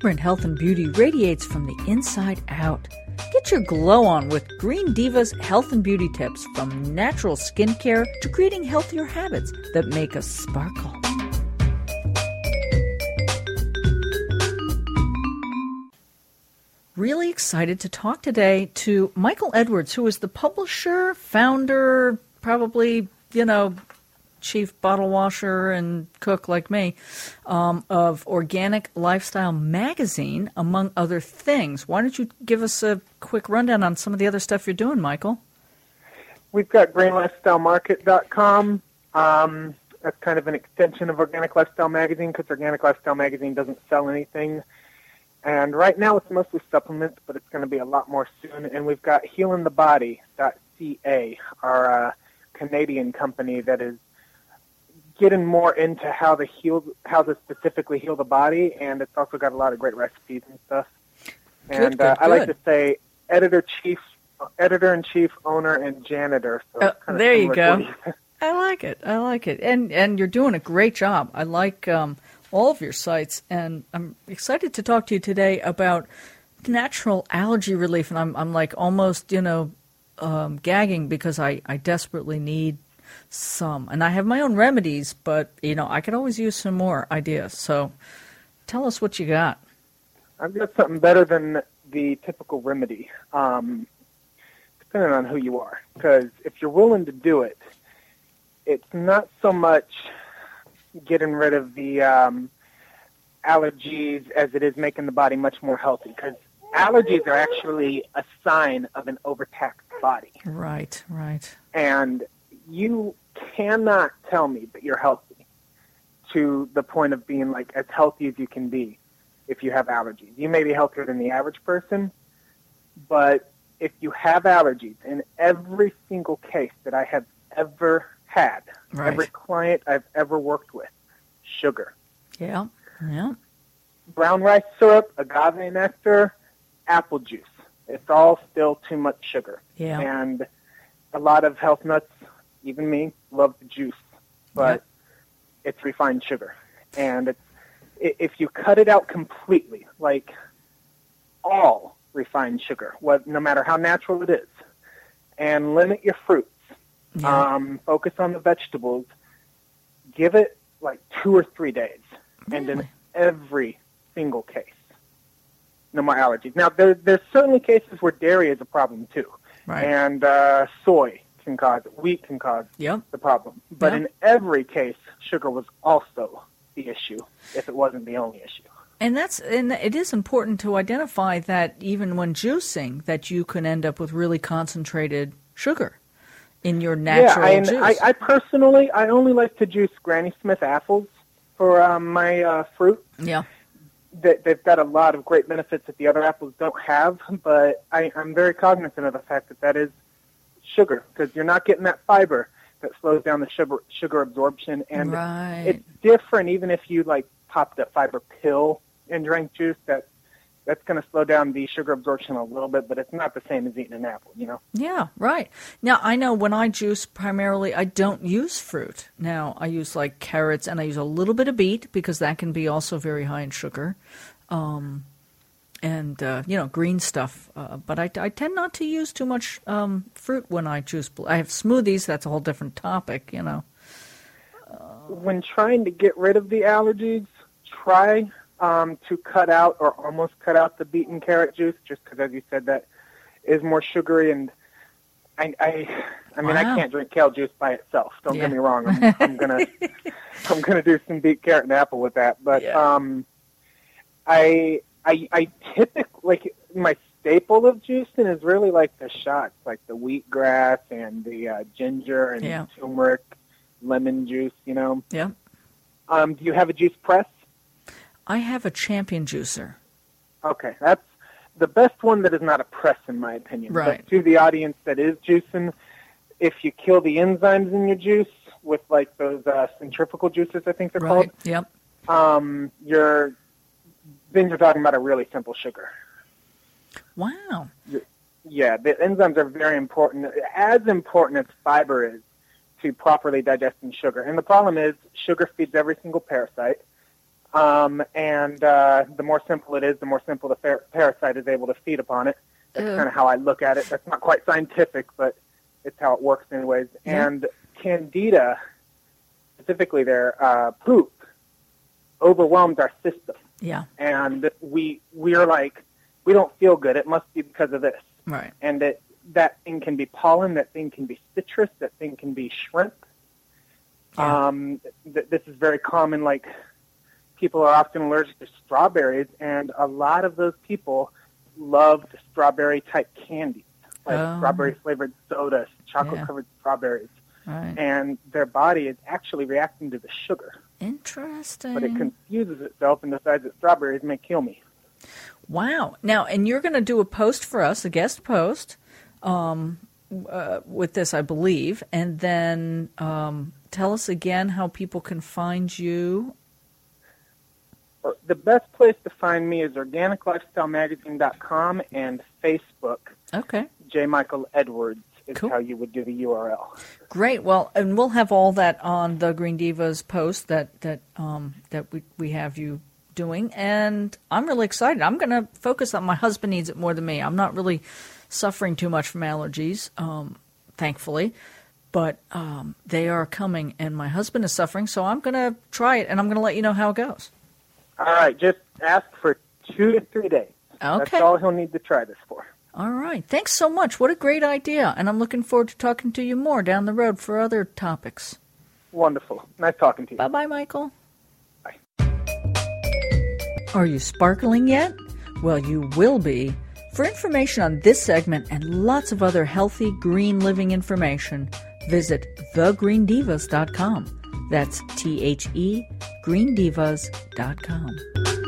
vibrant health and beauty radiates from the inside out. Get your glow on with Green Diva's health and beauty tips from natural skincare to creating healthier habits that make us sparkle. Really excited to talk today to Michael Edwards, who is the publisher, founder, probably, you know, chief bottle washer and cook like me um, of Organic Lifestyle Magazine, among other things. Why don't you give us a quick rundown on some of the other stuff you're doing, Michael? We've got greenlifestylemarket.com. Um, that's kind of an extension of Organic Lifestyle Magazine because Organic Lifestyle Magazine doesn't sell anything. And right now it's mostly supplements, but it's going to be a lot more soon. And we've got healingthebody.ca, our uh, Canadian company that is getting more into how to heal, how to specifically heal the body, and it's also got a lot of great recipes and stuff. And good, uh, good, I like to say editor chief, editor in chief, owner, and janitor. So Uh, it's kinda there you go. I like it. I like it, and and you're doing a great job. I like um, all of your sites, and I'm excited to talk to you today about natural allergy relief. And I'm I'm like almost you know um, gagging because I I desperately need some, and I have my own remedies, but you know I could always use some more ideas. So tell us what you got. I've got something better than the typical remedy, um, depending on who you are. Because if you're willing to do it, it's not so much getting rid of the um, allergies as it is making the body much more healthy. Because allergies are actually a sign of an overtaxed body. Right, right. And you cannot tell me that you're healthy to the point of being like as healthy as you can be if you have allergies. You may be healthier than the average person, but if you have allergies, in every single case that I have ever had, Right. every client I've ever worked with, sugar, Yeah, yeah. brown rice syrup, agave nectar, apple juice. It's all still too much sugar. Yeah. And a lot of health nuts, even me, love the juice, but it's refined sugar. And it's, if you cut it out completely, like all refined sugar, what, no matter how natural it is, and limit your fruits, Yeah. um, focus on the vegetables, give it like two or three days, and in every single case, no more allergies. Now, there, there's certainly cases where dairy is a problem too, Right. and uh, soy can cause wheat can cause Yep. the problem. But Yeah. in every case, sugar was also the issue, if it wasn't the only issue. And that's and it is important to identify that even when juicing, that you can end up with really concentrated sugar in your natural yeah, and juice. I, I personally, I only like to juice Granny Smith apples for um, my uh, fruit. yeah, that they've got a lot of great benefits that the other apples don't have, but I, I'm very cognizant of the fact that that is sugar because you're not getting that fiber that slows down the sugar sugar absorption, and right. it's different even if you like popped a fiber pill and drank juice. That that's going to slow down the sugar absorption a little bit, but it's not the same as eating an apple, you know. yeah, right. Now I know when I juice, primarily I don't use fruit. Now I use like carrots and I use a little bit of beet because that can be also very high in sugar. Um, and uh, you know green stuff, uh, but I, I tend not to use too much um, fruit when I juice. I have smoothies. That's a whole different topic, you know. when trying to get rid of the allergies, try um, to cut out or almost cut out the beet and carrot juice, just because, as you said, that is more sugary. And I, I, I mean, Wow. I can't drink kale juice by itself. Don't Yeah. get me wrong. I'm, I'm gonna, I'm gonna do some beet, carrot, and apple with that. But Yeah. um, I, I, I typically like my staple of juicing is really like the shots, like the wheatgrass and the uh, ginger and Yeah. turmeric, lemon juice. You know. Yeah. Um, do you have a juice press? I have a champion juicer. Okay, that's the best one that is not a press, in my opinion. Right. But to the audience that is juicing, if you kill the enzymes in your juice with like those uh, centrifugal juices, I think they're called. Right. Yep. um, you're then you're talking about a really simple sugar. Wow. Yeah, the enzymes are very important, as important as fiber is to properly digesting sugar. And the problem is, sugar feeds every single parasite. Um, and uh, the more simple it is, the more simple the par- parasite is able to feed upon it. That's kind of how I look at it. That's not quite scientific, but it's how it works, anyways. Yeah. And candida, specifically their uh, poop, overwhelms our system, Yeah. and we we're like we don't feel good. It must be because of this, Right. and that that thing can be pollen, that thing can be citrus, that thing can be shrimp. Yeah. Um, th- this is very common. Like people are often allergic to strawberries, and a lot of those people love the strawberry type candies, like Oh. strawberry flavored sodas, chocolate covered strawberries, Right. and their body is actually reacting to the sugar, Interesting. but it confuses itself and decides that strawberries may kill me. Wow. Now, and you're going to do a post for us, a guest post, um, uh, with this, I believe, and then um, tell us again how people can find you. The best place to find me is organiclifestylemagazine.com and Facebook. Okay. J. Michael Edwards is Cool. how you would do the URL. Great. Well, and we'll have all that on the Green Divas post that that um, that we we have you doing, and I'm really excited. I'm going to focus on my husband needs it more than me. I'm not really suffering too much from allergies, um, thankfully, but um, they are coming, and my husband is suffering, so I'm going to try it, and I'm going to let you know how it goes. All right, just ask for two to three days. Okay. That's all he'll need to try this for. All right. Thanks so much. What a great idea, and I'm looking forward to talking to you more down the road for other topics. Wonderful. Nice talking to you. Bye bye, Michael. Bye. Are you sparkling yet? Well, you will be. For information on this segment and lots of other healthy green living information, visit thegreendivas.com. That's T H E greendivas.com.